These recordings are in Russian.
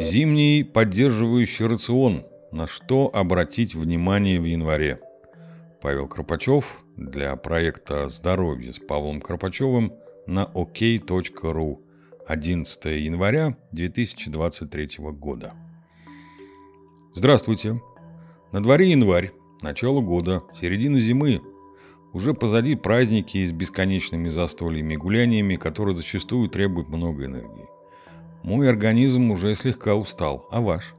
Зимний поддерживающий рацион. На что обратить внимание в январе? Павел Кропачев для проекта «Здоровье» с Павлом Кропачевым на ok.ru 11 января 2023 года. Здравствуйте! На дворе январь, начало года, середина зимы. Уже позади праздники с бесконечными застольями и гуляниями, которые зачастую требуют много энергии. Мой организм уже слегка устал, а ваш?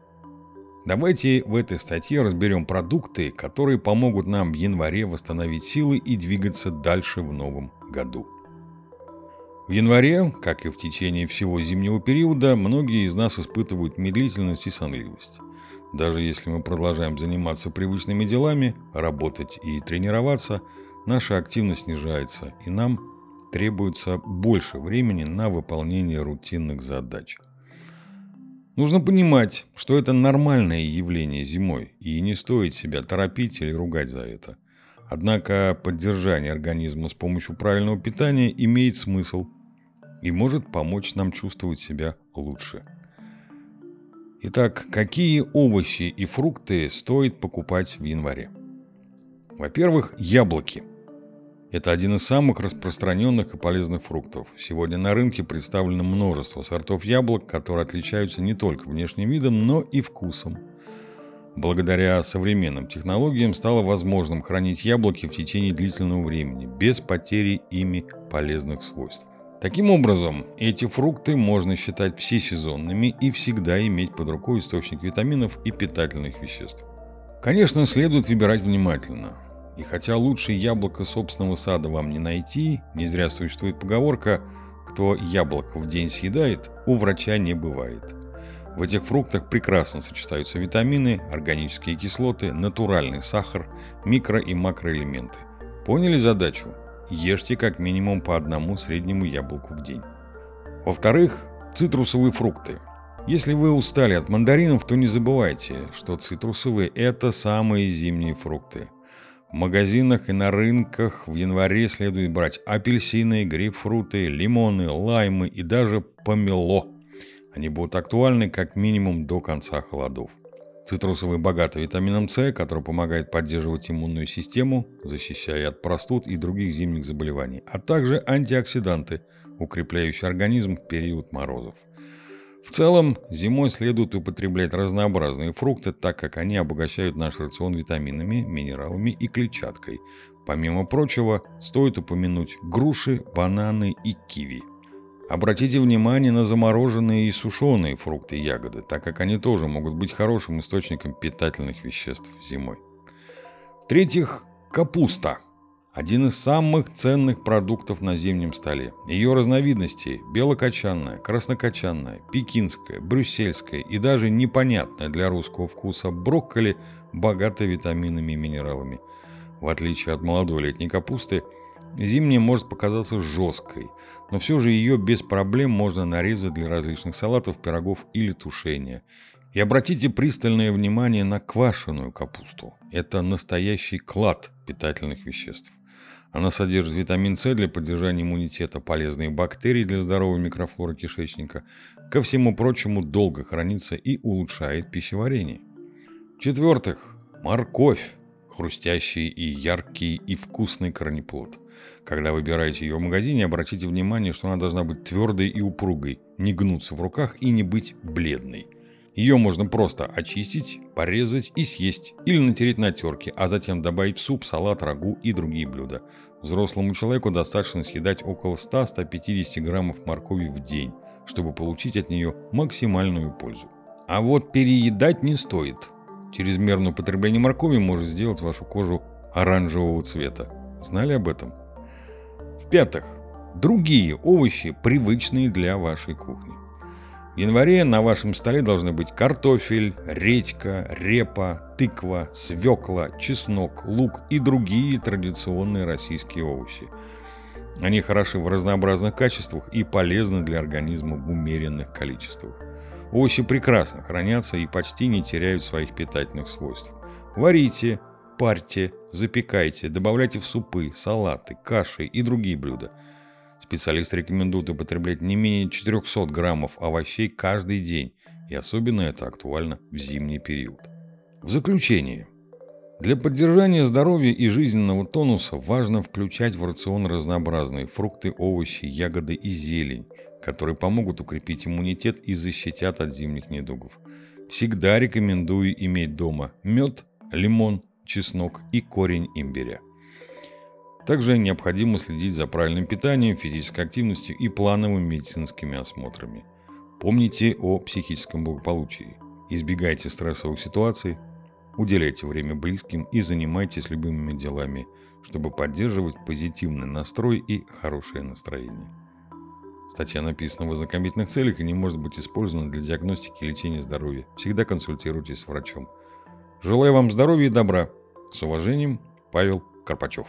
Давайте в этой статье разберем продукты, которые помогут нам в январе восстановить силы и двигаться дальше в новом году. В январе, как и в течение всего зимнего периода, многие из нас испытывают медлительность и сонливость. Даже если мы продолжаем заниматься привычными делами, работать и тренироваться, наша активность снижается, и нам требуется больше времени на выполнение рутинных задач. Нужно понимать, что это нормальное явление зимой, и не стоит себя торопить или ругать за это. Однако поддержание организма с помощью правильного питания имеет смысл и может помочь нам чувствовать себя лучше. Итак, какие овощи и фрукты стоит покупать в январе? Во-первых, яблоки. Это один из самых распространенных и полезных фруктов. Сегодня на рынке представлено множество сортов яблок, которые отличаются не только внешним видом, но и вкусом. Благодаря современным технологиям стало возможным хранить яблоки в течение длительного времени, без потери ими полезных свойств. Таким образом, эти фрукты можно считать всесезонными и всегда иметь под рукой источник витаминов и питательных веществ. Конечно, следует выбирать внимательно. И хотя лучшее яблоко собственного сада вам не найти, не зря существует поговорка «кто яблоко в день съедает, у врача не бывает». В этих фруктах прекрасно сочетаются витамины, органические кислоты, натуральный сахар, микро- и макроэлементы. Поняли задачу? ешьте как минимум по одному среднему яблоку в день. Во-вторых, цитрусовые фрукты. Если вы устали от мандаринов, то не забывайте, что цитрусовые – это самые зимние фрукты. В магазинах и на рынках в январе следует брать апельсины, грейпфруты, лимоны, лаймы и даже помело. Они будут актуальны как минимум до конца холодов. Цитрусовые богаты витамином С, который помогает поддерживать иммунную систему, защищая от простуд и других зимних заболеваний, а также антиоксиданты, укрепляющие организм в период морозов. В целом, зимой следует употреблять разнообразные фрукты, так как они обогащают наш рацион витаминами, минералами и клетчаткой. Помимо прочего, стоит упомянуть груши, бананы и киви – Обратите внимание на замороженные и сушеные фрукты и ягоды, так как они тоже могут быть хорошим источником питательных веществ зимой. В-третьих, капуста. Один из самых ценных продуктов на зимнем столе. Ее разновидности – белокочанная, краснокочанная, пекинская, брюссельская и даже непонятная для русского вкуса брокколи богата витаминами и минералами. В отличие от молодой летней капусты – Зимняя может показаться жесткой, но все же ее без проблем можно нарезать для различных салатов, пирогов или тушения. И обратите пристальное внимание на квашеную капусту. Это настоящий клад питательных веществ. Она содержит витамин С для поддержания иммунитета, полезные бактерии для здоровой микрофлоры кишечника. Ко всему прочему, долго хранится и улучшает пищеварение. В-четвертых, морковь хрустящий и яркий и вкусный корнеплод. Когда выбираете ее в магазине, обратите внимание, что она должна быть твердой и упругой, не гнуться в руках и не быть бледной. Ее можно просто очистить, порезать и съесть, или натереть на терке, а затем добавить в суп, салат, рагу и другие блюда. Взрослому человеку достаточно съедать около 100-150 граммов моркови в день, чтобы получить от нее максимальную пользу. А вот переедать не стоит – Чрезмерное употребление моркови может сделать вашу кожу оранжевого цвета. Знали об этом? В-пятых, другие овощи, привычные для вашей кухни. В январе на вашем столе должны быть картофель, редька, репа, тыква, свекла, чеснок, лук и другие традиционные российские овощи. Они хороши в разнообразных качествах и полезны для организма в умеренных количествах. Овощи прекрасно хранятся и почти не теряют своих питательных свойств. Варите, парьте, запекайте, добавляйте в супы, салаты, каши и другие блюда. Специалисты рекомендуют употреблять не менее 400 граммов овощей каждый день И особенно это актуально в зимний период. В заключение. Для поддержания здоровья и жизненного тонуса важно включать в рацион разнообразные фрукты, овощи, ягоды и зелень, которые помогут укрепить иммунитет и защитят от зимних недугов. Всегда рекомендую иметь дома мед, лимон, чеснок и корень имбиря. Также необходимо следить за правильным питанием, физической активностью и плановыми медицинскими осмотрами. Помните о психическом благополучии. Избегайте стрессовых ситуаций, Уделяйте время близким и занимайтесь любимыми делами, чтобы поддерживать позитивный настрой и хорошее настроение. Статья написана в ознакомительных целях и не может быть использована для диагностики и лечения здоровья. Всегда консультируйтесь с врачом. Желаю вам здоровья и добра. С уважением, Павел Карпачев.